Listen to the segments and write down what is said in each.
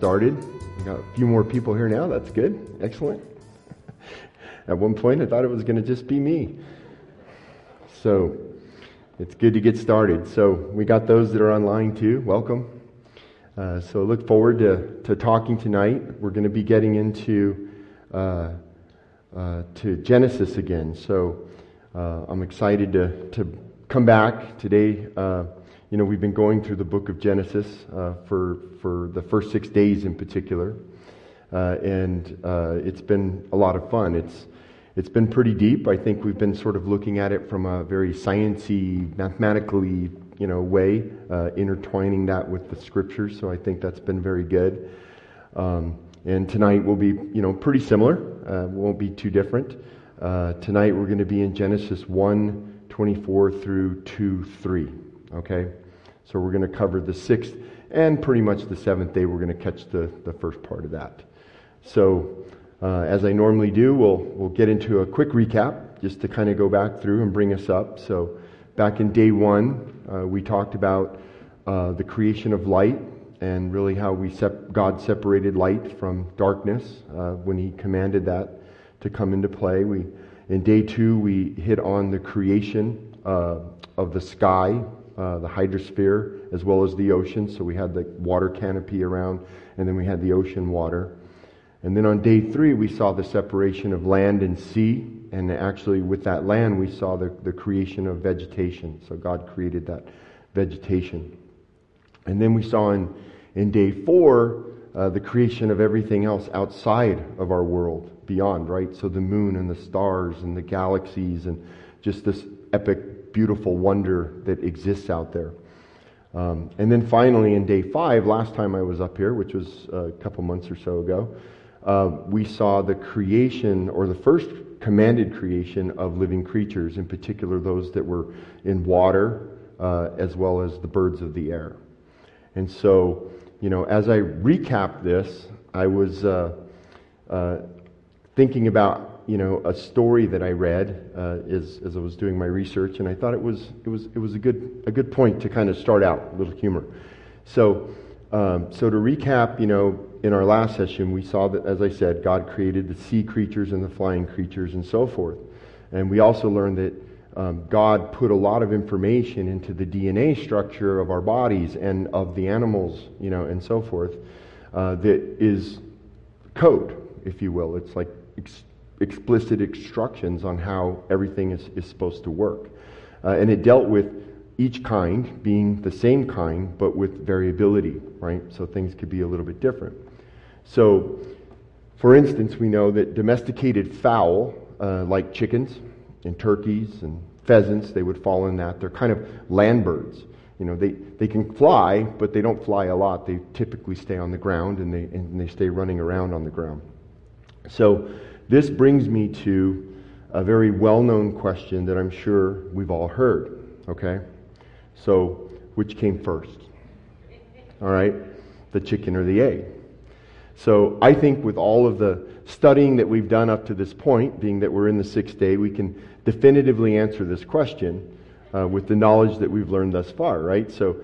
Started. We got a few more people here now. That's good. Excellent. At one point, I thought it was going to just be me. So, it's good to get started. So, we got those that are online too. Welcome. Uh, so, look forward to, to talking tonight. We're going to be getting into uh, uh, to Genesis again. So, uh, I'm excited to, to come back today. You know, we've been going through the book of Genesis uh, for, for the first six days in particular. Uh, and uh, it's been a lot of fun. It's, it's been pretty deep. I think we've been sort of looking at it from a very sciency, mathematically, you know, way, uh, intertwining that with the scriptures. So I think that's been very good. Um, and tonight will be, you know, pretty similar. Uh, won't be too different. Uh, tonight we're going to be in Genesis 1, 24 through 2, 3. Okay? So we're going to cover the sixth and pretty much the seventh day. We're going to catch the, the first part of that. So, uh, as I normally do, we'll, we'll get into a quick recap just to kind of go back through and bring us up. So, back in day one, uh, we talked about uh, the creation of light and really how we sep- God separated light from darkness uh, when He commanded that to come into play. We, in day two, we hit on the creation uh, of the sky uh, the hydrosphere as well as the ocean. So we had the water canopy around, and then we had the ocean water. And then on day three, we saw the separation of land and sea. And actually, with that land, we saw the, the creation of vegetation. So God created that vegetation. And then we saw in, in day four uh, the creation of everything else outside of our world, beyond, right? So the moon and the stars and the galaxies and just this epic beautiful wonder that exists out there. Um, and then finally, in day five, last time I was up here, which was a couple months or so ago, uh, we saw the creation, or the first commanded creation of living creatures, in particular those that were in water, uh, as well as the birds of the air. And so, you know, as I recap this, I was uh, uh thinking about you know, a story that I read uh, as, as I was doing my research, and I thought it was, it was, it was a, good, a good point to kind of start out, a little humor. So, um, so to recap, you know, in our last session, we saw that, as I said, God created the sea creatures and the flying creatures and so forth. And we also learned that um, God put a lot of information into the DNA structure of our bodies and of the animals, you know, and so forth, uh, that is code, if you will. It's like explicit instructions on how everything is, is supposed to work. Uh, and it dealt with each kind being the same kind, but with variability, right? So things could be a little bit different. So, for instance, we know that domesticated fowl, uh, like chickens and turkeys and pheasants, they would fall in that. They're kind of land birds. You know, they, they can fly, but they don't fly a lot. They typically stay on the ground and they, and they stay running around on the ground. So, this brings me to a very well known question that I'm sure we've all heard. Okay? So, which came first? All right? The chicken or the egg? So, I think with all of the studying that we've done up to this point, being that we're in the sixth day, we can definitively answer this question uh, with the knowledge that we've learned thus far, right? So,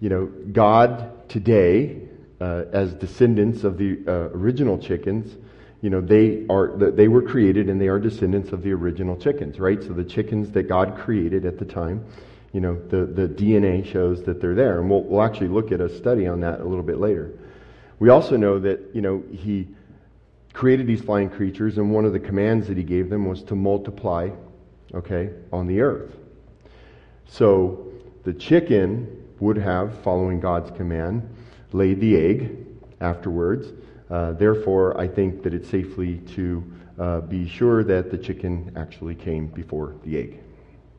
you know, God today, uh, as descendants of the uh, original chickens, you know, they are they were created and they are descendants of the original chickens, right? So the chickens that God created at the time, you know, the, the DNA shows that they're there. And we'll, we'll actually look at a study on that a little bit later. We also know that, you know, he created these flying creatures, and one of the commands that he gave them was to multiply, okay, on the earth. So the chicken would have, following God's command, laid the egg afterwards uh, therefore, I think that it's safely to uh, be sure that the chicken actually came before the egg.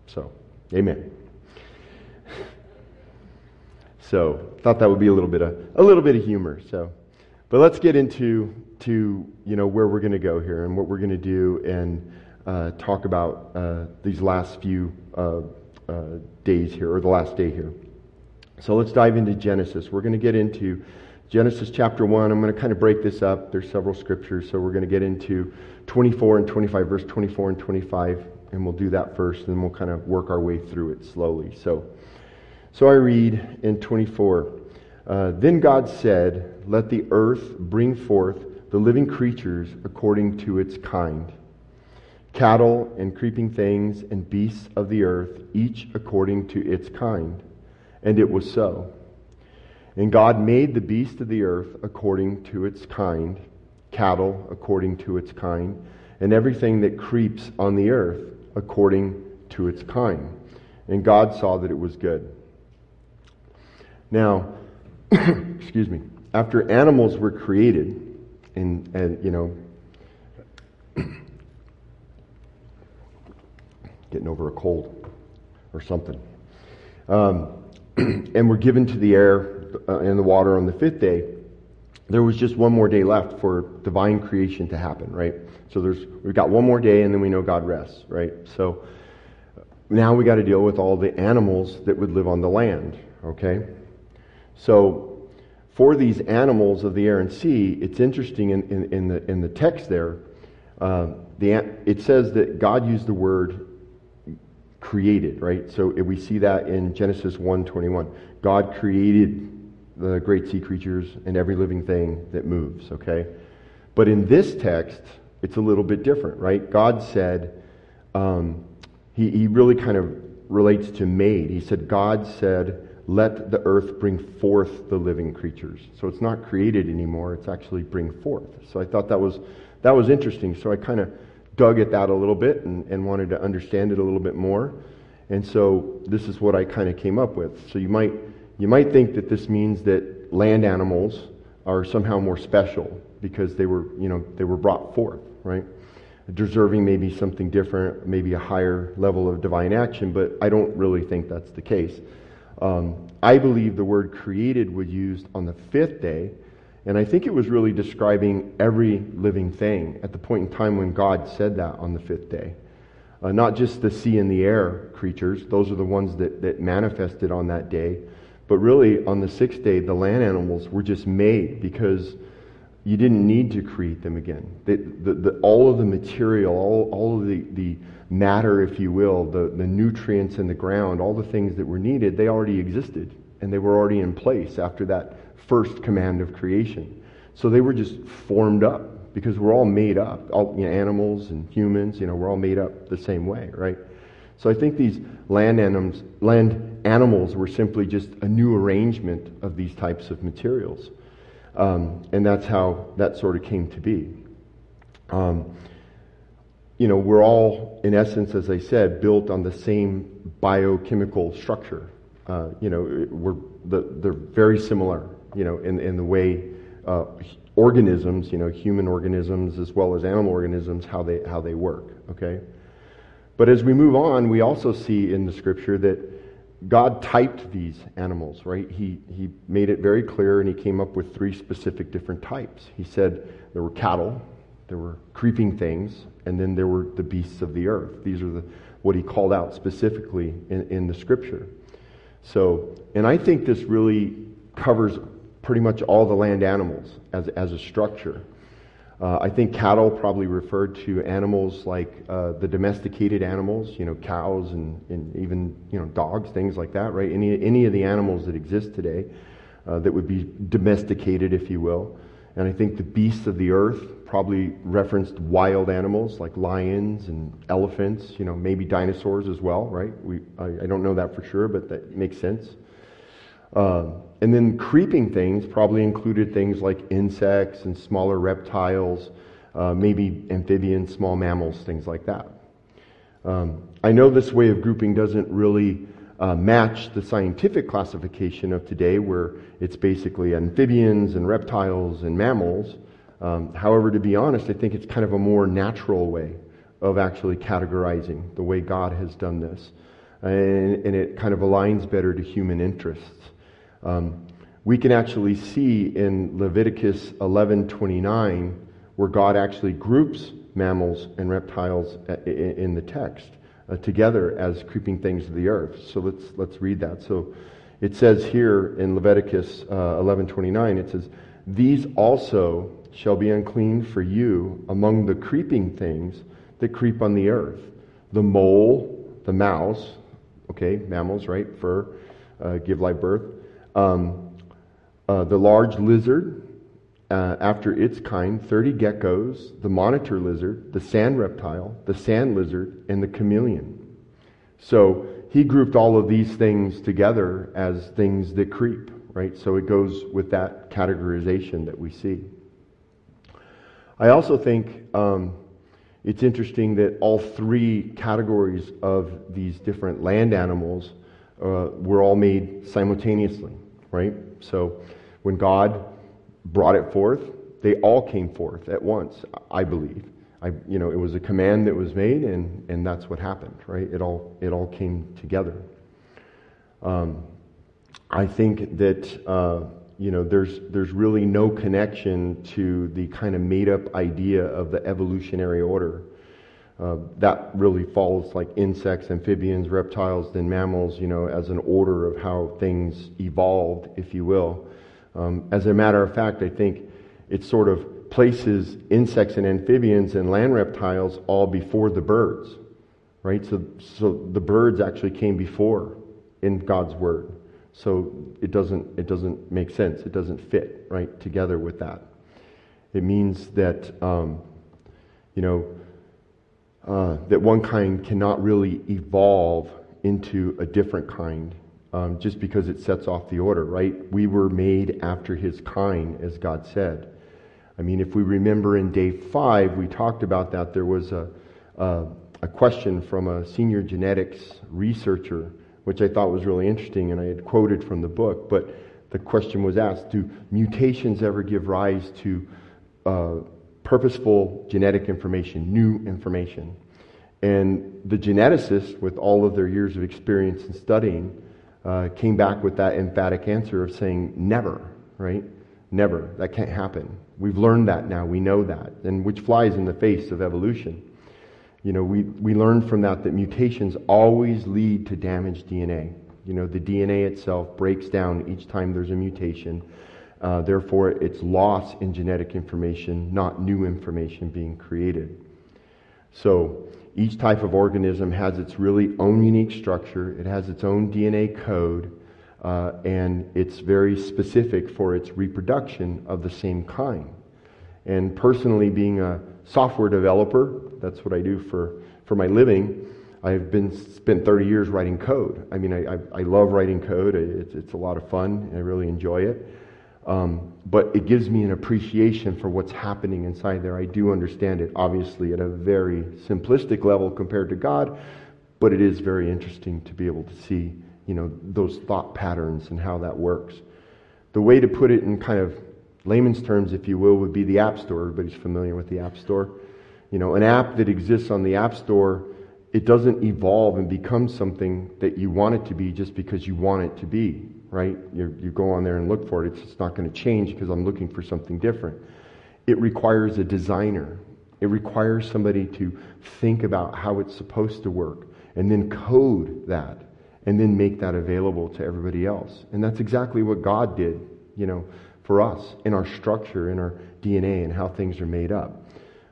So, amen. So thought that would be a little bit of a little bit of humor. So, but let's get into to you know where we're going to go here and what we're going to do and uh, talk about uh, these last few uh, days here or the last day here. So let's dive into Genesis. We're going to get into Genesis chapter 1. I'm going to kind of break this up. There's several scriptures, so we're going to get into 24 and 25, verse 24 and 25, and we'll do that first, and then we'll kind of work our way through it slowly. So, so I read in 24. Uh, then God said, Let the earth bring forth the living creatures according to its kind cattle and creeping things and beasts of the earth, each according to its kind. And it was so. And God made the beast of the earth according to its kind, cattle according to its kind, and everything that creeps on the earth according to its kind. And God saw that it was good. Now, excuse me, after animals were created, and, and you know, getting over a cold or something. Um, and were given to the air uh, and the water on the fifth day. There was just one more day left for divine creation to happen, right? So there's we've got one more day, and then we know God rests, right? So now we got to deal with all the animals that would live on the land, okay? So for these animals of the air and sea, it's interesting in, in, in the in the text there. Uh, the, it says that God used the word created, right? So we see that in Genesis 1:21. God created the great sea creatures and every living thing that moves, okay? But in this text, it's a little bit different, right? God said, um, he, he really kind of relates to made. He said, God said, let the earth bring forth the living creatures. So it's not created anymore, it's actually bring forth. So I thought that was, that was interesting. So I kind of dug at that a little bit and, and wanted to understand it a little bit more. And so this is what I kind of came up with. So you might, you might think that this means that land animals are somehow more special because they were, you know, they were brought forth, right? Deserving maybe something different, maybe a higher level of divine action, but I don't really think that's the case. Um, I believe the word created was used on the fifth day and I think it was really describing every living thing at the point in time when God said that on the fifth day. Uh, not just the sea and the air creatures, those are the ones that, that manifested on that day, but really on the sixth day, the land animals were just made because you didn't need to create them again. the, the, all of the material, all, all of the, the matter, if you will, the, the nutrients in the ground, all the things that were needed, they already existed and they were already in place after that first command of creation. So they were just formed up because we're all made up. All you know, animals and humans, you know, we're all made up the same way, right? So I think these land animals, land animals were simply just a new arrangement of these types of materials. Um, and that's how that sort of came to be. Um, you know, we're all, in essence, as I said, built on the same biochemical structure. Uh, you know, we're, the, they're very similar you know, in, in the way uh, organisms, you know, human organisms as well as animal organisms, how they, how they work, okay? But as we move on, we also see in the scripture that God typed these animals, right? He, he made it very clear and he came up with three specific different types. He said there were cattle, there were creeping things, and then there were the beasts of the earth. These are the, what he called out specifically in, in the scripture. So, and I think this really covers pretty much all the land animals as, as a structure. Uh, I think cattle probably referred to animals like uh, the domesticated animals, you know, cows and, and even, you know, dogs, things like that, right? Any, any of the animals that exist today uh, that would be domesticated, if you will. And I think the beasts of the earth probably referenced wild animals like lions and elephants, you know, maybe dinosaurs as well, right? We, I, I don't know that for sure, but that makes sense. Um, and then creeping things probably included things like insects and smaller reptiles, uh, maybe amphibians, small mammals, things like that. Um, I know this way of grouping doesn't really uh, match the scientific classification of today, where it's basically amphibians and reptiles and mammals. Um, however, to be honest, I think it's kind of a more natural way of actually categorizing the way God has done this. And, and it kind of aligns better to human interests. Um, we can actually see in Leviticus 11:29 where God actually groups mammals and reptiles uh, in the text uh, together as creeping things of the earth. So let's let's read that. So it says here in Leviticus uh, 11:29 it says these also shall be unclean for you among the creeping things that creep on the earth the mole, the mouse, okay, mammals, right, fur, uh, give live birth, um, uh, the large lizard, uh, after its kind, 30 geckos, the monitor lizard, the sand reptile, the sand lizard, and the chameleon. So he grouped all of these things together as things that creep, right? So it goes with that categorization that we see. I also think um, it's interesting that all three categories of these different land animals uh, were all made simultaneously, right? So when God brought it forth, they all came forth at once, I believe. I, you know, it was a command that was made, and, and that's what happened, right? It all, it all came together. Um, I think that uh, you know, there's, there's really no connection to the kind of made up idea of the evolutionary order. Uh, that really falls like insects, amphibians, reptiles, then mammals, you know, as an order of how things evolved, if you will. Um, as a matter of fact, I think it sort of places insects and amphibians and land reptiles all before the birds, right? So, so the birds actually came before in God's Word. So it doesn't, it doesn't make sense. It doesn't fit right together with that. It means that, um, you know, uh, that one kind cannot really evolve into a different kind um, just because it sets off the order, right? We were made after his kind, as God said. I mean, if we remember in day five, we talked about that. There was a, a, a question from a senior genetics researcher which I thought was really interesting, and I had quoted from the book. But the question was asked Do mutations ever give rise to uh, purposeful genetic information, new information? And the geneticists, with all of their years of experience in studying, uh, came back with that emphatic answer of saying, never, right? Never. That can't happen. We've learned that now. We know that. And which flies in the face of evolution. You know, we, we learned from that that mutations always lead to damaged DNA. You know, the DNA itself breaks down each time there's a mutation. Uh, therefore, it's loss in genetic information, not new information being created. So, each type of organism has its really own unique structure. It has its own DNA code, uh, and it's very specific for its reproduction of the same kind. And personally, being a software developer, that's what I do for, for my living. I've been spent 30 years writing code. I mean, I, I, I love writing code. It's, it's a lot of fun. I really enjoy it. Um, but it gives me an appreciation for what's happening inside there. I do understand it, obviously, at a very simplistic level compared to God, but it is very interesting to be able to see, you know, those thought patterns and how that works. The way to put it in kind of layman's terms, if you will, would be the App Store. Everybody's familiar with the App Store. You know, an app that exists on the App Store, it doesn't evolve and become something that you want it to be just because you want it to be, right? You, you go on there and look for it. It's, it's not going to change because I'm looking for something different. It requires a designer. It requires somebody to think about how it's supposed to work and then code that and then make that available to everybody else. And that's exactly what God did, you know, for us in our structure, in our DNA, and how things are made up.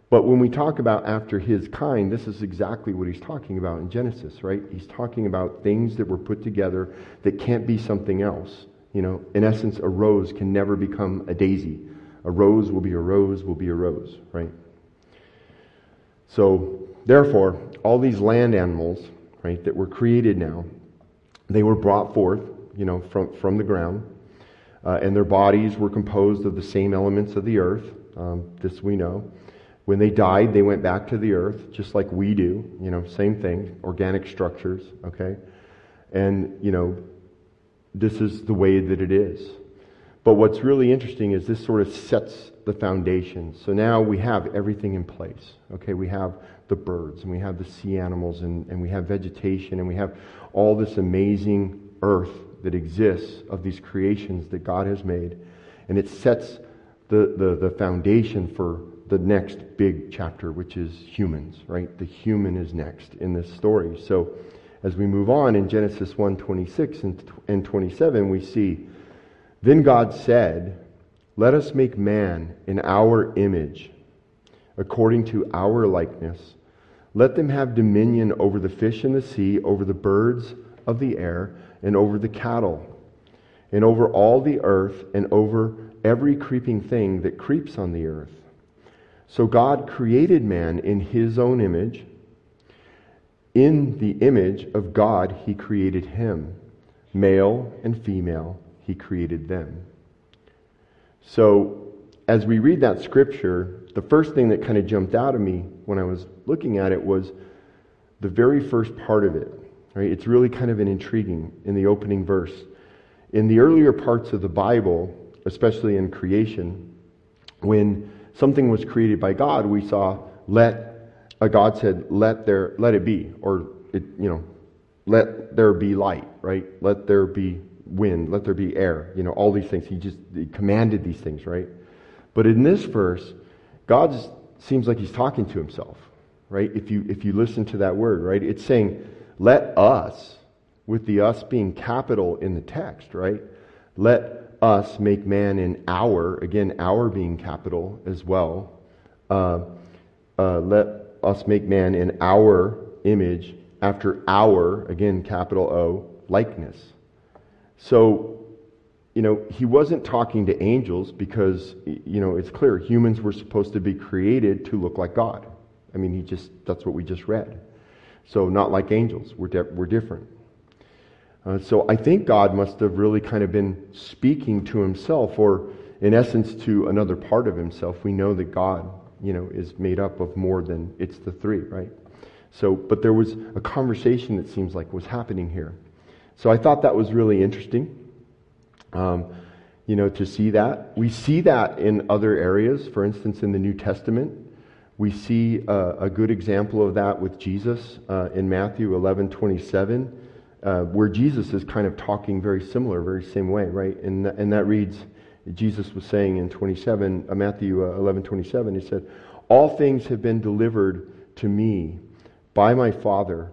But when we talk about after his kind, this is exactly what he's talking about in Genesis, right? He's talking about things that were put together that can't be something else. You know, in essence, a rose can never become a daisy. A rose will be a rose, will be a rose, right? So, therefore, all these land animals, right, that were created now, they were brought forth, you know, from, from the ground, uh, and their bodies were composed of the same elements of the earth. Um, this we know. When they died, they went back to the earth, just like we do. You know, same thing, organic structures, okay? And, you know, this is the way that it is. But what's really interesting is this sort of sets the foundation. So now we have everything in place. Okay, we have the birds and we have the sea animals and, and we have vegetation and we have all this amazing earth that exists of these creations that God has made, and it sets the, the, the foundation for the next big chapter, which is humans, right? The human is next in this story. So as we move on in Genesis 1 26 and, and 27, we see, Then God said, Let us make man in our image, according to our likeness. Let them have dominion over the fish in the sea, over the birds of the air, and over the cattle, and over all the earth, and over every creeping thing that creeps on the earth. So God created man in his own image. In the image of God, he created him. Male and female, he created them. So, as we read that scripture, the first thing that kind of jumped out at me when I was looking at it was the very first part of it. Right? It's really kind of an intriguing in the opening verse. In the earlier parts of the Bible, especially in creation, when something was created by God, we saw let a God said, let there let it be, or it, you know, let there be light, right? Let there be wind, let there be air, you know, all these things. He just he commanded these things, right? But in this verse, God seems like he's talking to himself, right? If you if you listen to that word, right? It's saying, let us, with the us being capital in the text, right? Let us make man in our, again, our being capital as well. Uh, uh, let us make man in our image after our, again, capital O, likeness. So, you know, he wasn't talking to angels because, you know, it's clear humans were supposed to be created to look like God. I mean, he just, that's what we just read. So, not like angels, we're, we're different. Uh, so I think God must have really kind of been speaking to himself, or in essence to another part of himself. We know that God, you know, is made up of more than it's the three, right? So, but there was a conversation that seems like was happening here. So I thought that was really interesting. Um, you know, to see that. We see that in other areas. For instance, in the New Testament, we see uh, a good example of that with Jesus uh, in Matthew 11 27 uh, where Jesus is kind of talking very similar, very same way, right? And, and that reads, Jesus was saying in 27, uh, Matthew uh, 11, 27, he said, All things have been delivered to me by my Father,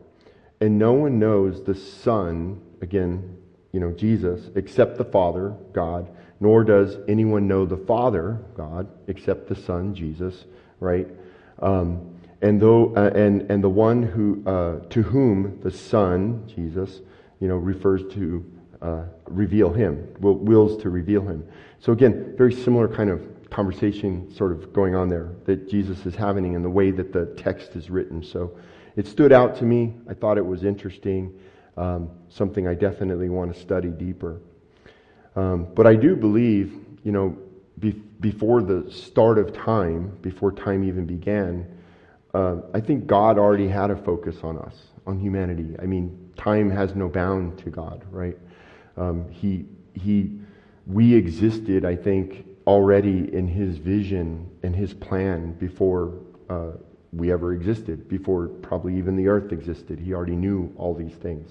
and no one knows the Son, again, you know, Jesus, except the Father, God, nor does anyone know the Father, God, except the Son, Jesus, right? Um, and, though, uh, and, and the one who, uh, to whom the Son, Jesus, you know, refers to uh, reveal him, will, wills to reveal him. So again, very similar kind of conversation sort of going on there that Jesus is having in the way that the text is written. So it stood out to me. I thought it was interesting, um, something I definitely want to study deeper. Um, but I do believe, you know, be, before the start of time, before time even began, uh, I think God already had a focus on us, on humanity. I mean, time has no bound to God, right? Um, he, he, we existed, I think, already in His vision and His plan before uh, we ever existed, before probably even the earth existed. He already knew all these things.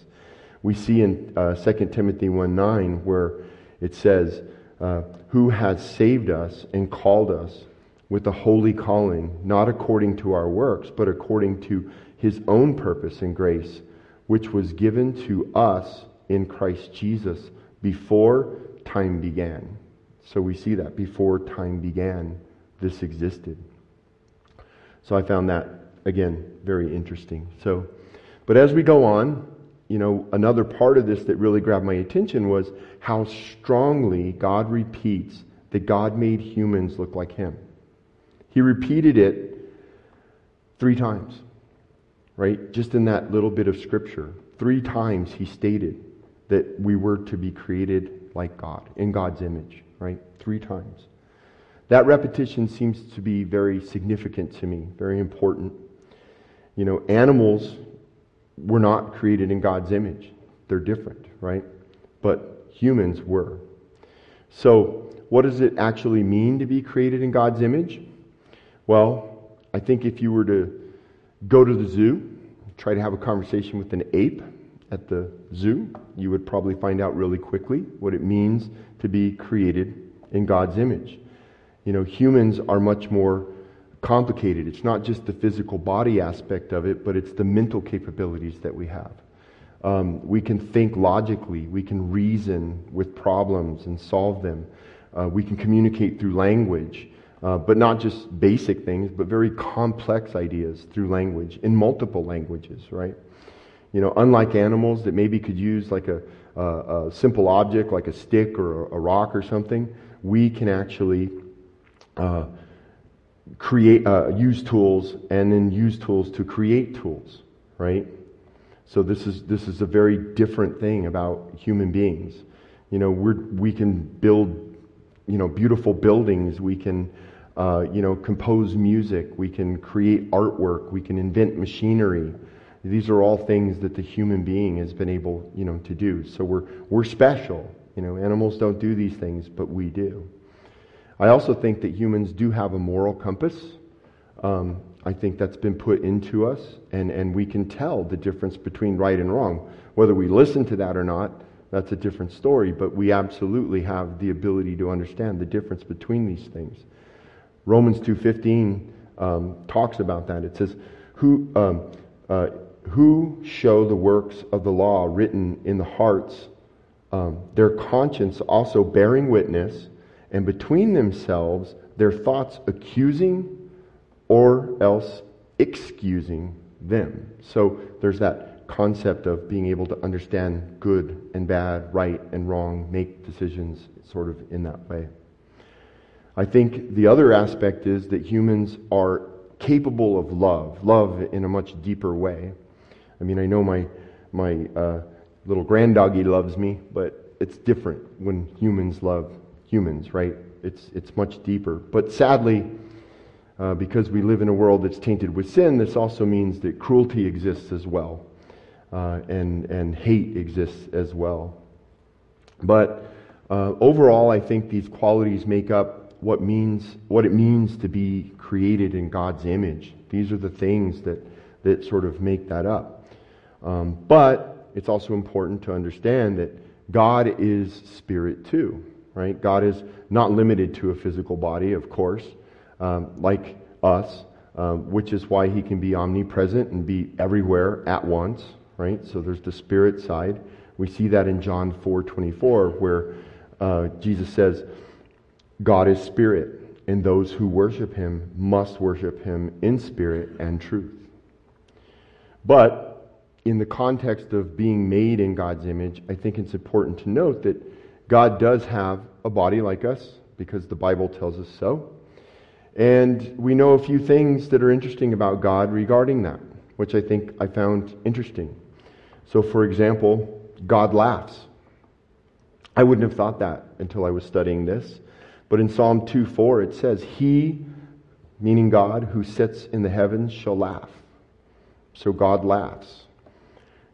We see in uh, 2 Timothy 1 9 where it says, uh, Who has saved us and called us with a holy calling, not according to our works, but according to his own purpose and grace, which was given to us in Christ Jesus before time began. So we see that before time began, this existed. So I found that, again, very interesting. So, but as we go on, you know, another part of this that really grabbed my attention was how strongly God repeats that God made humans look like him. He repeated it three times, right? Just in that little bit of scripture. Three times he stated that we were to be created like God, in God's image, right? Three times. That repetition seems to be very significant to me, very important. You know, animals were not created in God's image, they're different, right? But humans were. So, what does it actually mean to be created in God's image? Well, I think if you were to go to the zoo, try to have a conversation with an ape, at the zoo, you would probably find out really quickly what it means to be created in God's image. You know, humans are much more complicated. It's not just the physical body aspect of it, but it's the mental capabilities that we have. Um, we can think logically, we can reason with problems and solve them. Uh, we can communicate through language, uh, but not just basic things, but very complex ideas through language in multiple languages, right? You know, unlike animals that maybe could use like a, a, a simple object like a stick or a, a, rock or something, we can actually uh, create, uh, use tools and then use tools to create tools, right? So this is, this is a very different thing about human beings. You know, we're, we can build, you know, beautiful buildings. We can, uh, you know, compose music. We can create artwork. We can invent machinery. These are all things that the human being has been able, you know, to do. So we're, we're special. You know, animals don't do these things, but we do. I also think that humans do have a moral compass. Um, I think that's been put into us, and, and we can tell the difference between right and wrong. Whether we listen to that or not, that's a different story, but we absolutely have the ability to understand the difference between these things. Romans 2.15 um, talks about that. It says, who, um, uh, who show the works of the law written in the hearts, um, their conscience also bearing witness, and between themselves their thoughts accusing or else excusing them. So there's that concept of being able to understand good and bad, right and wrong, make decisions sort of in that way. I think the other aspect is that humans are capable of love, love in a much deeper way. I mean, I know my, my uh, little granddoggy loves me, but it's different when humans love humans, right? It's, it's much deeper. But sadly, uh, because we live in a world that's tainted with sin, this also means that cruelty exists as well, uh, and, and hate exists as well. But uh, overall, I think these qualities make up what, means, what it means to be created in God's image. These are the things that, that sort of make that up. Um, but it's also important to understand that God is spirit too, right? God is not limited to a physical body, of course um, like us, um, which is why he can be omnipresent and be everywhere at once, right? So there's the spirit side. We see that in John 4:24, where uh, Jesus says, "God is spirit, and those who worship Him must worship Him in spirit and truth." But in the context of being made in God's image, I think it's important to note that God does have a body like us because the Bible tells us so. And we know a few things that are interesting about God regarding that, which I think I found interesting. So, for example, God laughs. I wouldn't have thought that until I was studying this. But in Psalm 2 4, it says, He, meaning God, who sits in the heavens, shall laugh. So God laughs.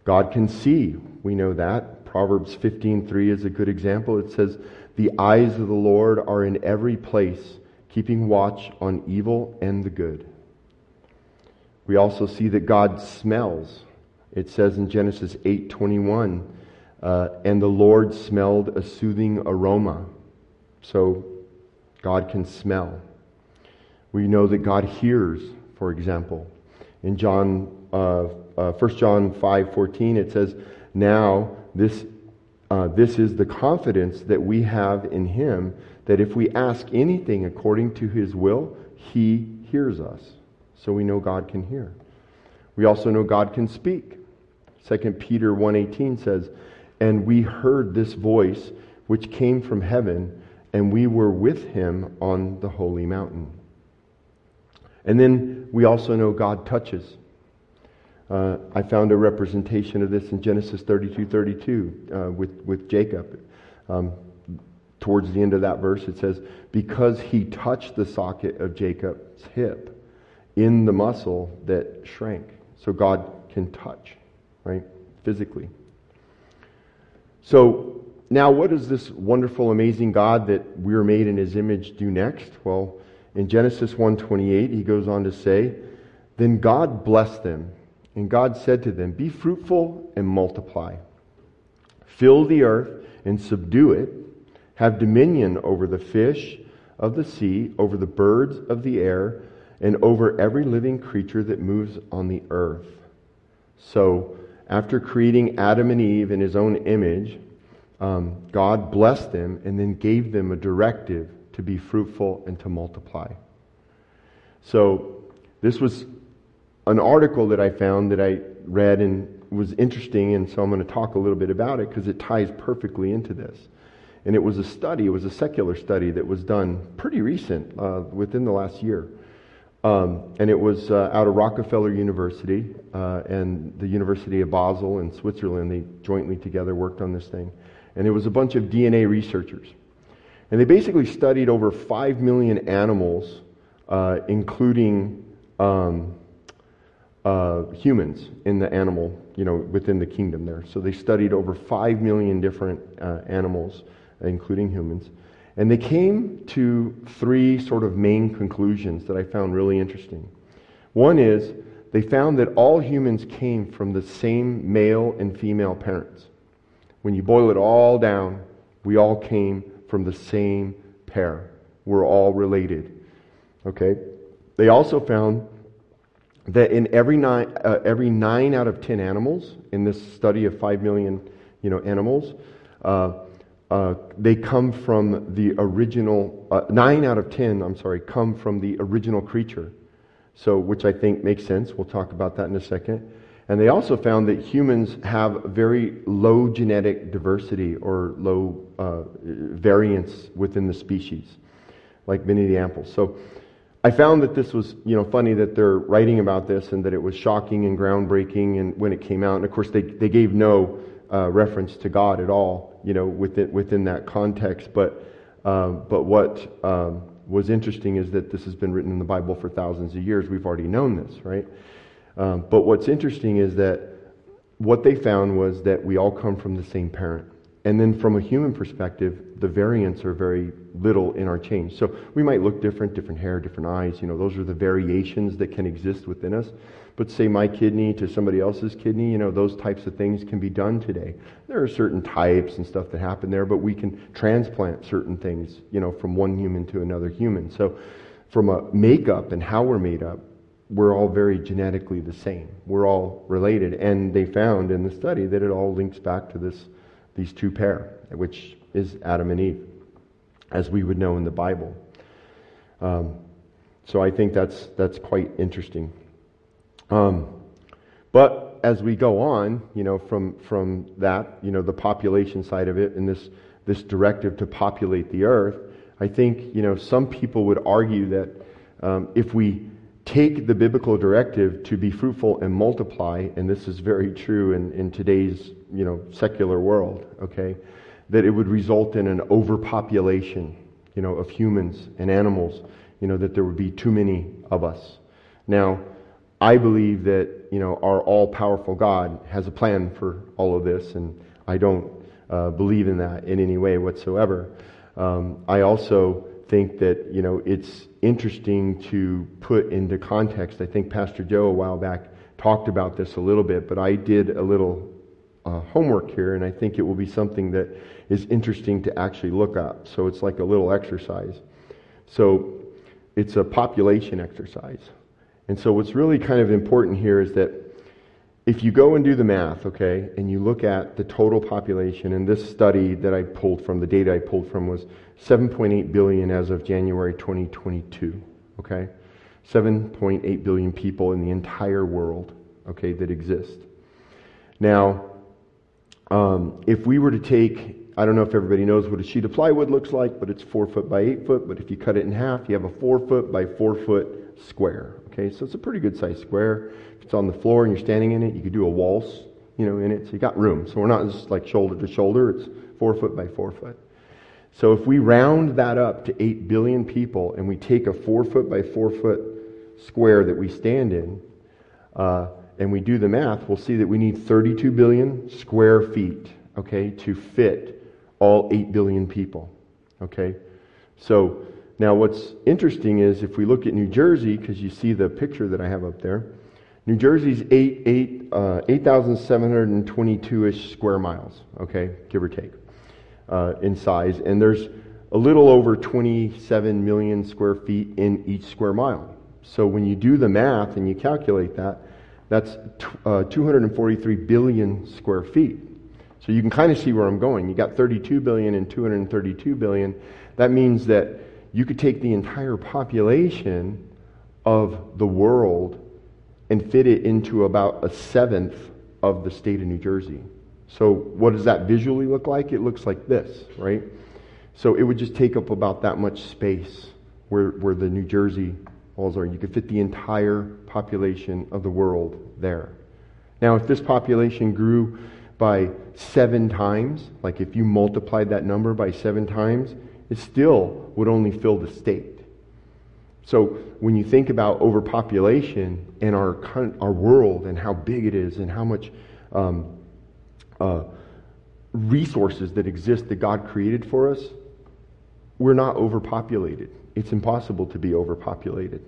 God can see. We know that. Proverbs 15:3 is a good example. It says, "The eyes of the Lord are in every place, keeping watch on evil and the good. We also see that God smells. It says in Genesis 8:21, uh, "And the Lord smelled a soothing aroma." So God can smell. We know that God hears, for example. In John, uh, uh, 1 John 5:14, it says, "Now this uh, this is the confidence that we have in Him that if we ask anything according to his will, he hears us. So we know God can hear. We also know God can speak. 2 Peter 1:18 says, "And we heard this voice which came from heaven, and we were with him on the holy mountain." And then we also know God touches. Uh, I found a representation of this in Genesis 32:32 uh, with with Jacob. Um, towards the end of that verse, it says, Because he touched the socket of Jacob's hip in the muscle that shrank. So God can touch, right? Physically. So now, what does this wonderful, amazing God that we're made in his image do next? Well, in Genesis 1:28, he goes on to say, Then God blessed them, And God said to them, Be fruitful and multiply. Fill the earth and subdue it. Have dominion over the fish of the sea, over the birds of the air, and over every living creature that moves on the earth. So, after creating Adam and Eve in his own image, um, God blessed them and then gave them a directive to be fruitful and to multiply. So, this was an article that I found that I read and was interesting, and so I'm going to talk a little bit about it because it ties perfectly into this. And it was a study, it was a secular study that was done pretty recent, uh, within the last year. Um, and it was uh, out of Rockefeller University uh, and the University of Basel in Switzerland. They jointly together worked on this thing. And it was a bunch of DNA researchers. And they basically studied over 5 million animals, uh, including um, uh, humans in the animal, you know, within the kingdom there. So they studied over 5 million different uh, animals, including humans. And they came to three sort of main conclusions that I found really interesting. One is they found that all humans came from the same male and female parents. When you boil it all down, we all came from the same pair. We're all related. Okay? They also found that in every nine, uh, every nine out of ten animals in this study of five million, you know, animals, uh, uh, they come from the original, uh, nine out of ten, I'm sorry, come from the original creature. So, which I think makes sense. We'll talk about that in a second. And they also found that humans have very low genetic diversity or low uh, variance within the species, like many of the apples. So, I found that this was, you know, funny that they're writing about this and that it was shocking and groundbreaking and when it came out. And of course, they, they gave no uh, reference to God at all, you know, within, within that context. But, um, but what um, was interesting is that this has been written in the Bible for thousands of years. We've already known this, right? Um, but what's interesting is that what they found was that we all come from the same parent. And then from a human perspective, the variants are very little in our change. So we might look different, different hair, different eyes. You know, those are the variations that can exist within us. But say my kidney to somebody else's kidney, you know, those types of things can be done today. There are certain types and stuff that happen there, but we can transplant certain things, you know, from one human to another human. So from a makeup and how we're made up, we're all very genetically the same. We're all related. And they found in the study that it all links back to this, these two pair, which is Adam and Eve, as we would know in the Bible. Um, so I think that's, that's quite interesting. Um, but as we go on, you know, from, from that, you know, the population side of it and this, this directive to populate the earth, I think, you know, some people would argue that um, if we take the biblical directive to be fruitful and multiply, and this is very true in, in today's, you know, secular world, okay, that it would result in an overpopulation, you know, of humans and animals, you know, that there would be too many of us. Now, I believe that, you know, our all powerful God has a plan for all of this, and I don't uh, believe in that in any way whatsoever. Um, I also think that, you know, it's interesting to put into context. I think Pastor Joe a while back talked about this a little bit, but I did a little uh, homework here, and I think it will be something that is interesting to actually look up. So it's like a little exercise. So it's a population exercise. And so, what's really kind of important here is that if you go and do the math, okay, and you look at the total population, and this study that I pulled from, the data I pulled from was 7.8 billion as of January 2022, okay? 7.8 billion people in the entire world, okay, that exist. Now, um, if we were to take, I don't know if everybody knows what a sheet of plywood looks like, but it's four foot by eight foot, but if you cut it in half, you have a four foot by four foot square, Okay, so it's a pretty good sized square. If it's on the floor and you're standing in it, you could do a waltz, you know, in it. So you got room. So we're not just like shoulder to shoulder. It's four foot by four foot. So if we round that up to 8 billion people and we take a four foot by four foot square that we stand in, uh, and we do the math, we'll see that we need 32 billion square feet, okay, to fit all 8 billion people, okay? So now, what's interesting is if we look at New Jersey, because you see the picture that I have up there, New Jersey's 8, 8, uh, 8,722-ish square miles, okay, give or take, uh, in size. And there's a little over 27 million square feet in each square mile. So when you do the math and you calculate that, that's t- uh, 243 billion square feet. So you can kind of see where I'm going. You got 32 billion and 232 billion. That means that you could take the entire population of the world and fit it into about a seventh of the state of New Jersey. So what does that visually look like? It looks like this, right? So it would just take up about that much space where, where the New Jersey walls are. You could fit the entire population of the world there. Now, if this population grew by seven times, like if you multiplied that number by seven times, it still would only fill the state. So when you think about overpopulation in our, our world and how big it is and how much um, uh, resources that exist that God created for us, we're not overpopulated. It's impossible to be overpopulated.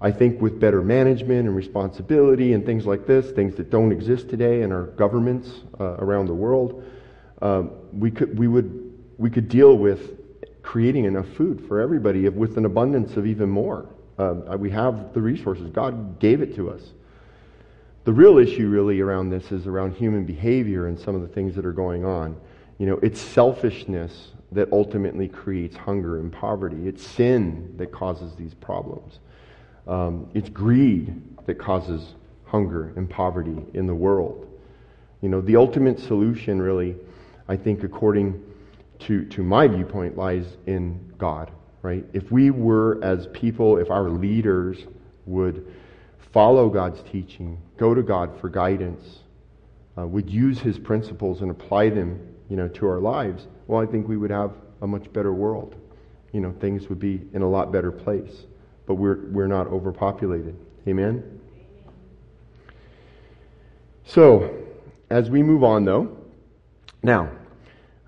I think with better management and responsibility and things like this, things that don't exist today in our governments uh, around the world, uh, we could we would we could deal with creating enough food for everybody with an abundance of even more. Uh, we have the resources. God gave it to us. The real issue, really, around this is around human behavior and some of the things that are going on. You know, it's selfishness that ultimately creates hunger and poverty. It's sin that causes these problems. Um, it's greed that causes hunger and poverty in the world. You know, the ultimate solution, really, I think, according to, to my viewpoint, lies in God, right? If we were, as people, if our leaders would follow God's teaching, go to God for guidance, uh, would use His principles and apply them, you know, to our lives, well, I think we would have a much better world. You know, things would be in a lot better place. But we're, we're not overpopulated. Amen? So, as we move on, though, now,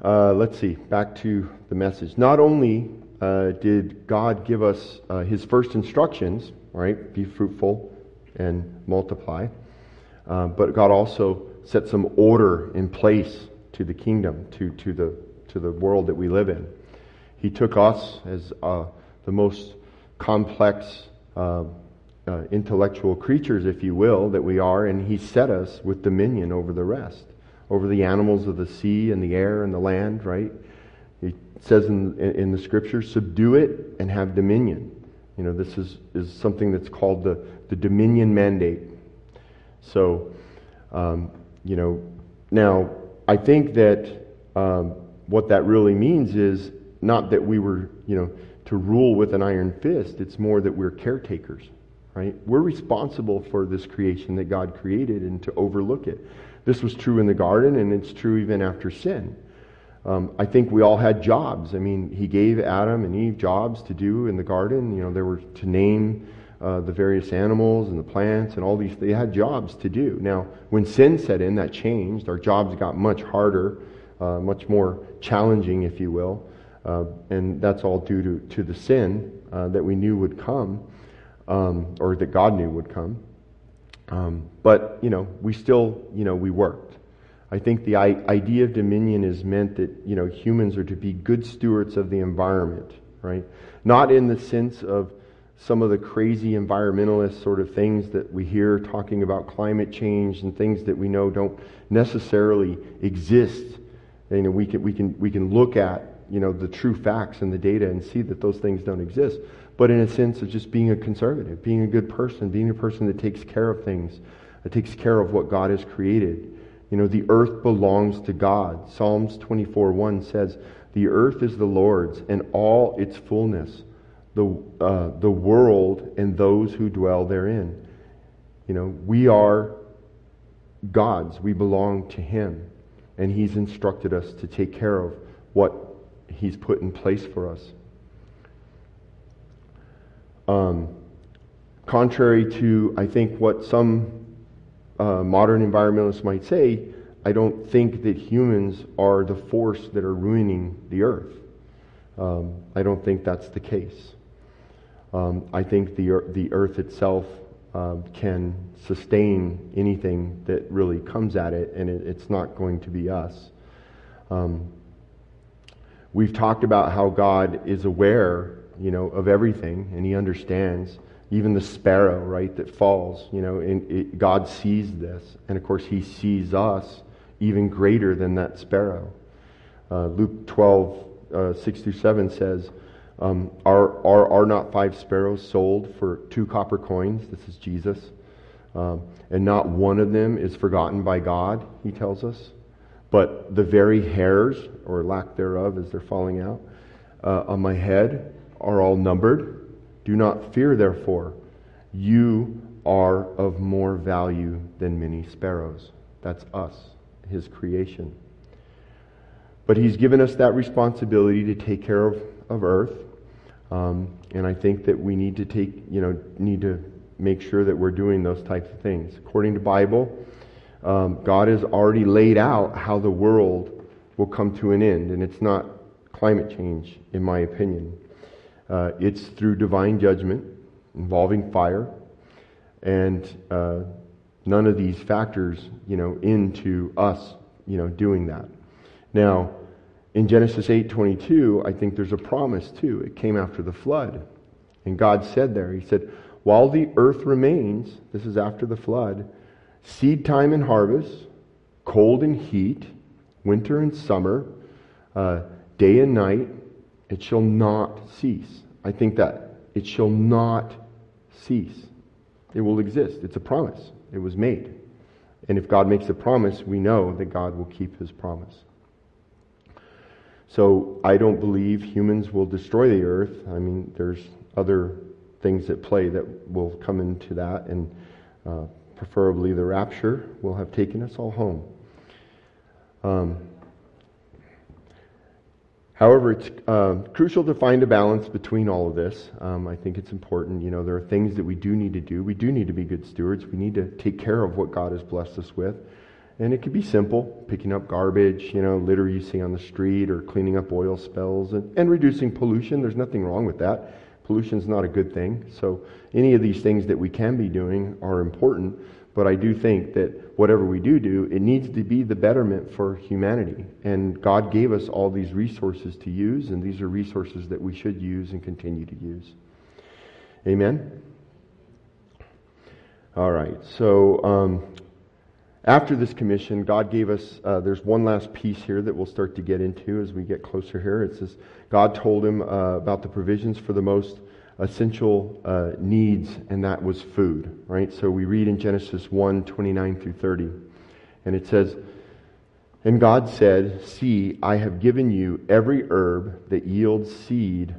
uh, let's see, back to the message. Not only uh, did God give us uh, his first instructions, right? Be fruitful and multiply, uh, but God also set some order in place to the kingdom, to, to the to the world that we live in. He took us as uh, the most complex uh, intellectual creatures, if you will, that we are, and He set us with dominion over the rest, over the animals of the sea and the air and the land, right? He says in, in the scripture, subdue it and have dominion. You know, this is, is something that's called the, the dominion mandate. So, um, you know, now I think that um, what that really means is not that we were, you know, to rule with an iron fist. It's more that we're caretakers, right? We're responsible for this creation that God created and to overlook it. This was true in the garden, and it's true even after sin. Um, I think we all had jobs. I mean, He gave Adam and Eve jobs to do in the garden. You know, they were to name uh, the various animals and the plants and all these. They had jobs to do. Now, when sin set in, that changed. Our jobs got much harder uh, much more challenging, if you will. Uh, and that's all due to, to the sin uh, that we knew would come, um, or that God knew would come. Um, but, you know, we still, you know, we worked. I think the I- idea of dominion is meant that, you know, humans are to be good stewards of the environment, right? Not in the sense of some of the crazy environmentalist sort of things that we hear talking about climate change and things that we know don't necessarily exist you know, we can, we can, we can look at, you know, the true facts and the data and see that those things don't exist. But in a sense of just being a conservative, being a good person, being a person that takes care of things, that takes care of what God has created. You know, the earth belongs to God. Psalms 24 1 says, The earth is the Lord's and all its fullness, the, uh, the world and those who dwell therein. You know, we are God's, we belong to Him and He's instructed us to take care of what He's put in place for us. Um, contrary to, I think, what some uh, modern environmentalists might say, I don't think that humans are the force that are ruining the earth. Um, I don't think that's the case. Um, I think the, the earth itself uh, can sustain anything that really comes at it, and it, it's not going to be us. Um, we've talked about how God is aware, you know, of everything, and He understands even the sparrow, right, that falls. You know, and it, God sees this, and of course He sees us even greater than that sparrow. Uh, Luke 12, uh, 6 through 7 says, um, are, are, are not five sparrows sold for two copper coins? This is Jesus. Um, and not one of them is forgotten by God, he tells us. But the very hairs, or lack thereof as they're falling out, uh, on my head are all numbered. Do not fear, therefore. You are of more value than many sparrows. That's us, his creation. But he's given us that responsibility to take care of, of earth. Um, and I think that we need to take, you know, need to make sure that we're doing those types of things. According to Bible, um, God has already laid out how the world will come to an end, and it's not climate change, in my opinion. Uh, it's through divine judgment involving fire, and uh, none of these factors, you know, into us, you know, doing that. Now, in Genesis 8:22, I think there's a promise too. It came after the flood. And God said there, he said, "While the earth remains, this is after the flood, seed time and harvest, cold and heat, winter and summer, uh, day and night, it shall not cease." I think that it shall not cease. It will exist. It's a promise. It was made. And if God makes a promise, we know that God will keep his promise. So I don't believe humans will destroy the earth. I mean, there's other things at play that will come into that, and uh, preferably the rapture will have taken us all home. Um, however, it's uh, crucial to find a balance between all of this. Um, I think it's important. You know, there are things that we do need to do. We do need to be good stewards. We need to take care of what God has blessed us with. And it could be simple, picking up garbage, you know, litter you see on the street, or cleaning up oil spills, and, and reducing pollution. There's nothing wrong with that. Pollution's not a good thing. So any of these things that we can be doing are important. But I do think that whatever we do do, it needs to be the betterment for humanity. And God gave us all these resources to use, and these are resources that we should use and continue to use. Amen? All right. So um, after this commission, God gave us, uh, there's one last piece here that we'll start to get into as we get closer here. It says, God told him uh, about the provisions for the most essential uh, needs, and that was food, right? So we read in Genesis 1 29 through 30. And it says, And God said, See, I have given you every herb that yields seed,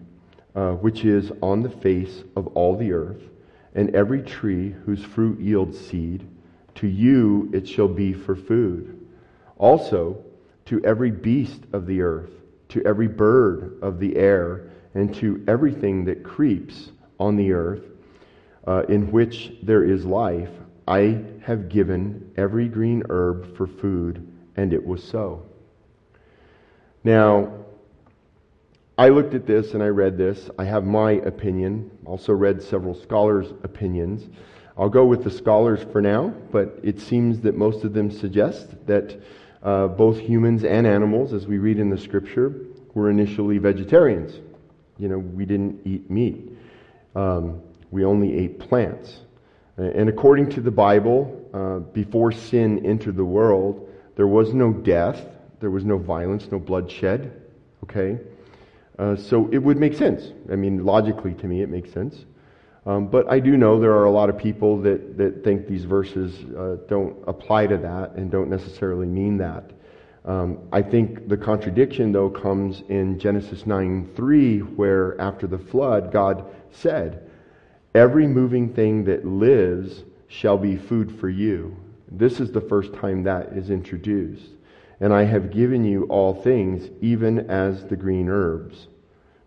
uh, which is on the face of all the earth, and every tree whose fruit yields seed to you it shall be for food. Also, to every beast of the earth, to every bird of the air, and to everything that creeps on the earth, uh, in which there is life, I have given every green herb for food, and it was so. Now, I looked at this and I read this. I have my opinion, also read several scholars' opinions. I'll go with the scholars for now, but it seems that most of them suggest that uh, both humans and animals, as we read in the scripture, were initially vegetarians. You know, we didn't eat meat, um, we only ate plants. And according to the Bible, uh, before sin entered the world, there was no death, there was no violence, no bloodshed. Okay? Uh, so it would make sense. I mean, logically to me, it makes sense. Um, but I do know there are a lot of people that, that think these verses uh, don't apply to that and don't necessarily mean that. Um, I think the contradiction, though, comes in Genesis 9 3, where after the flood, God said, Every moving thing that lives shall be food for you. This is the first time that is introduced. And I have given you all things, even as the green herbs.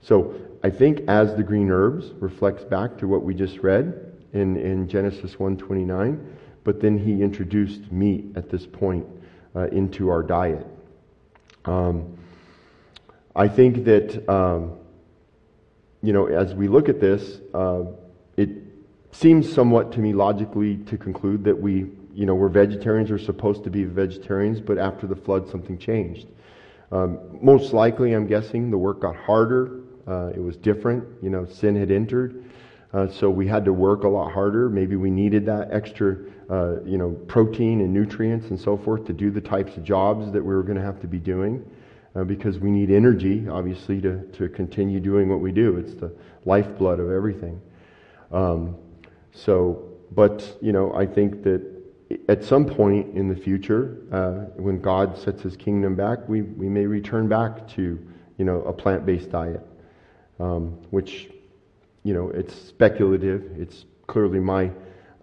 So I think as the green herbs reflects back to what we just read in, in Genesis 1.29, but then he introduced meat at this point uh, into our diet. Um, I think that, um, you know, as we look at this, uh, it, seems somewhat to me logically to conclude that we, you know, we're vegetarians, we're supposed to be vegetarians, but after the flood, something changed. Um, most likely, I'm guessing the work got harder. Uh, it was different. You know, sin had entered. Uh, so we had to work a lot harder. Maybe we needed that extra, uh, you know, protein and nutrients and so forth to do the types of jobs that we were going to have to be doing, uh, because we need energy, obviously, to to continue doing what we do. It's the lifeblood of everything. Um, so, but you know, I think that at some point in the future, uh, when God sets His kingdom back, we we may return back to you know a plant-based diet, um, which you know, it's speculative. It's clearly my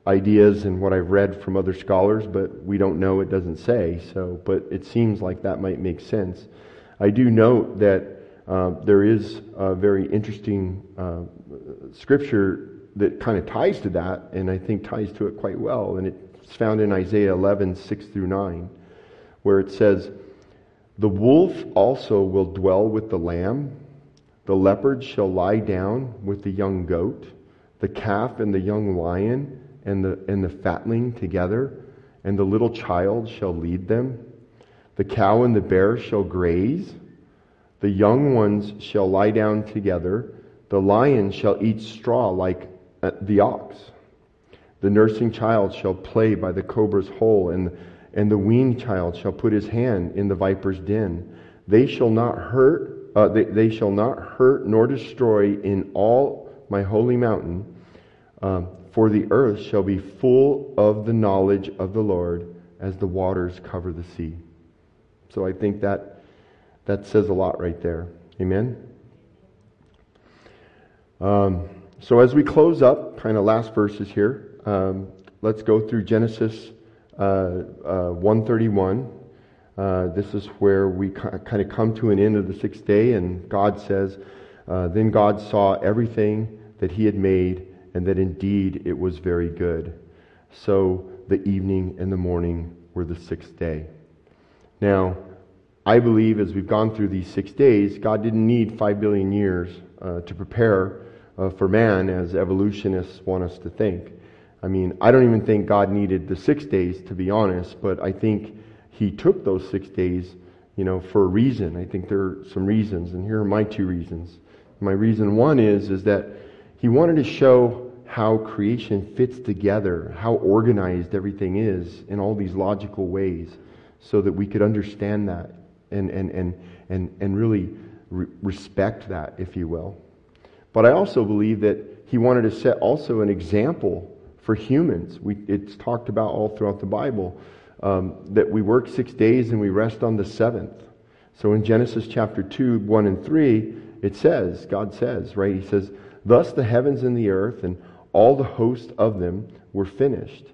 ideas and what I've read from other scholars, but we don't know. It doesn't say. So, but it seems like that might make sense. I do note that uh, there is a very interesting uh, scripture that kind of ties to that, and I think ties to it quite well. And it's found in Isaiah 11, 6 through 9, where it says, The wolf also will dwell with the lamb the leopard shall lie down with the young goat, the calf and the young lion and the, and the fatling together, and the little child shall lead them. The cow and the bear shall graze. The young ones shall lie down together. The lion shall eat straw like uh, the ox. The nursing child shall play by the cobra's hole, and, and the weaned child shall put his hand in the viper's den. They shall not hurt uh, they, they, shall not hurt nor destroy in all my holy mountain, um, for the earth shall be full of the knowledge of the Lord as the waters cover the sea. So I think that that says a lot right there. Amen. Um, so as we close up, kind of last verses here, um, let's go through Genesis uh, uh, 131 uh, this is where we kind of come to an end of the sixth day, and God says, uh, Then God saw everything that He had made, and that indeed it was very good. So the evening and the morning were the sixth day. Now, I believe as we've gone through these six days, God didn't need five billion years uh, to prepare uh, for man as evolutionists want us to think. I mean, I don't even think God needed the six days, to be honest, but I think he took those six days, you know, for a reason. I think there are some reasons, and here are my two reasons. My reason one is is that he wanted to show how creation fits together, how organized everything is in all these logical ways, so that we could understand that and and and and, and really re- respect that, if you will. But I also believe that he wanted to set also an example for humans. We, it's talked about all throughout the Bible um, that we work six days and we rest on the seventh. So in Genesis chapter 2, 1 and 3, it says, God says, right? He says, Thus the heavens and the earth and all the host of them were finished.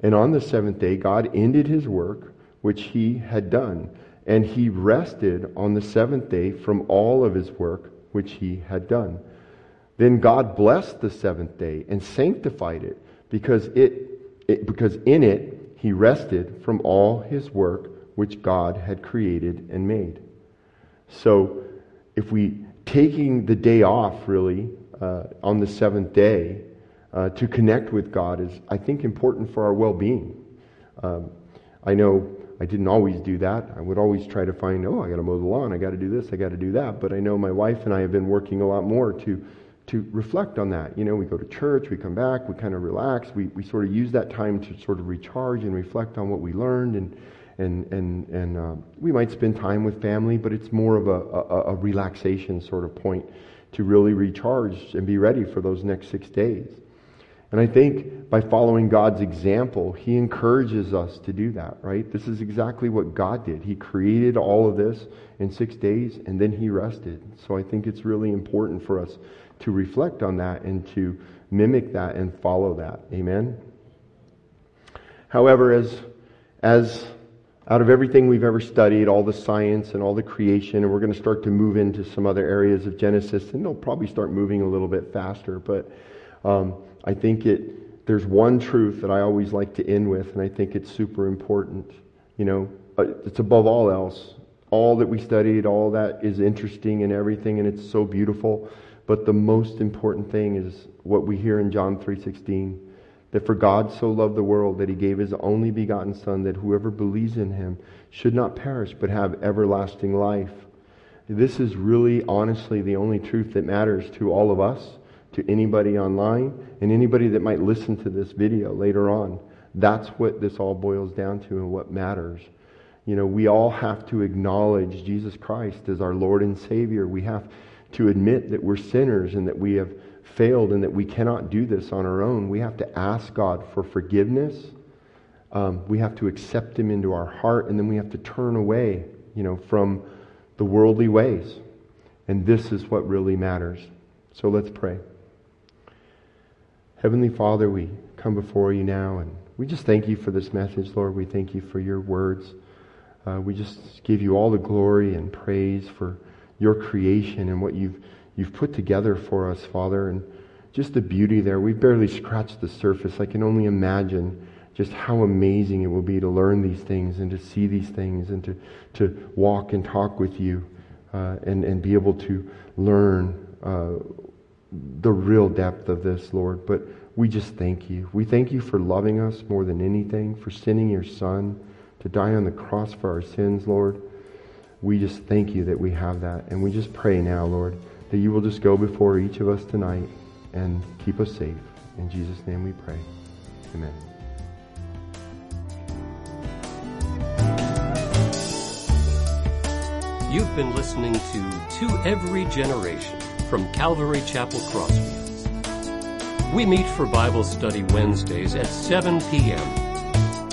And on the seventh day, God ended his work which he had done. And he rested on the seventh day from all of his work which he had done. Then God blessed the seventh day and sanctified it because it, it because in it he rested from all his work which God had created and made. So, if we taking the day off really uh, on the seventh day uh, to connect with God is, I think, important for our well-being. Um, I know I didn't always do that. I would always try to find, oh, I got to mow the lawn, I got to do this, I got to do that. But I know my wife and I have been working a lot more to to reflect on that. You know, we go to church, we come back, we kind of relax, we, we sort of use that time to sort of recharge and reflect on what we learned, and, and, and, and uh, we might spend time with family, but it's more of a, a, a relaxation sort of point to really recharge and be ready for those next six days. And I think by following God's example, He encourages us to do that, right? This is exactly what God did. He created all of this in six days and then He rested. So I think it's really important for us to reflect on that and to mimic that and follow that. Amen? However, as, as out of everything we've ever studied, all the science and all the creation, and we're going to start to move into some other areas of Genesis, and they'll probably start moving a little bit faster. But um, I think it, there's one truth that I always like to end with, and I think it's super important. You know, uh, it's above all else. All that we studied, all that is interesting and everything, and it's so beautiful. But the most important thing is what we hear in John 3:16, that for God so loved the world that he gave his only begotten son that whoever believes in him should not perish but have everlasting life. This is really honestly the only truth that matters to all of us, to anybody online and anybody that might listen to this video later on. That's what this all boils down to and what matters. You know, we all have to acknowledge Jesus Christ as our Lord and Savior. We have to admit that we're sinners and that we have failed and that we cannot do this on our own. We have to ask God for forgiveness. Um, we have to accept Him into our heart, and then we have to turn away, you know, from the worldly ways. And this is what really matters. So let's pray. Heavenly Father, we come before you now, and we just thank you for this message, Lord. We thank you for your words. Uh, we just give you all the glory and praise for your creation and what you've, you've put together for us, Father, and just the beauty there. We've barely scratched the surface. I can only imagine just how amazing it will be to learn these things and to see these things and to, to walk and talk with you uh, and, and be able to learn uh, the real depth of this, Lord. But we just thank you. We thank you for loving us more than anything, for sending your Son to die on the cross for our sins, Lord we just thank you that we have that. And we just pray now, Lord, that you will just go before each of us tonight and keep us safe. In Jesus' name we pray. Amen. You've been listening to To Every Generation from Calvary Chapel Crossfields. We meet for Bible study Wednesdays at 7 p.m.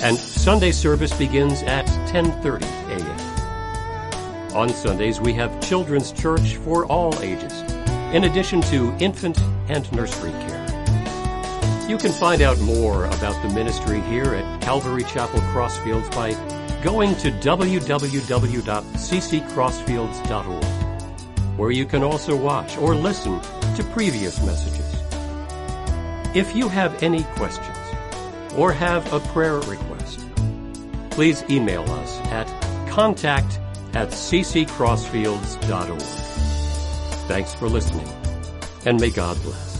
and Sunday service begins at 10:30 a.m. On Sundays, we have children's church for all ages, in addition to infant and nursery care. You can find out more about the ministry here at Calvary Chapel Crossfields by going to www.cccrossfields.org, where you can also watch or listen to previous messages. If you have any questions or have a prayer request, please email us at contact at cccrossfields.org. Thanks for listening, and may God bless.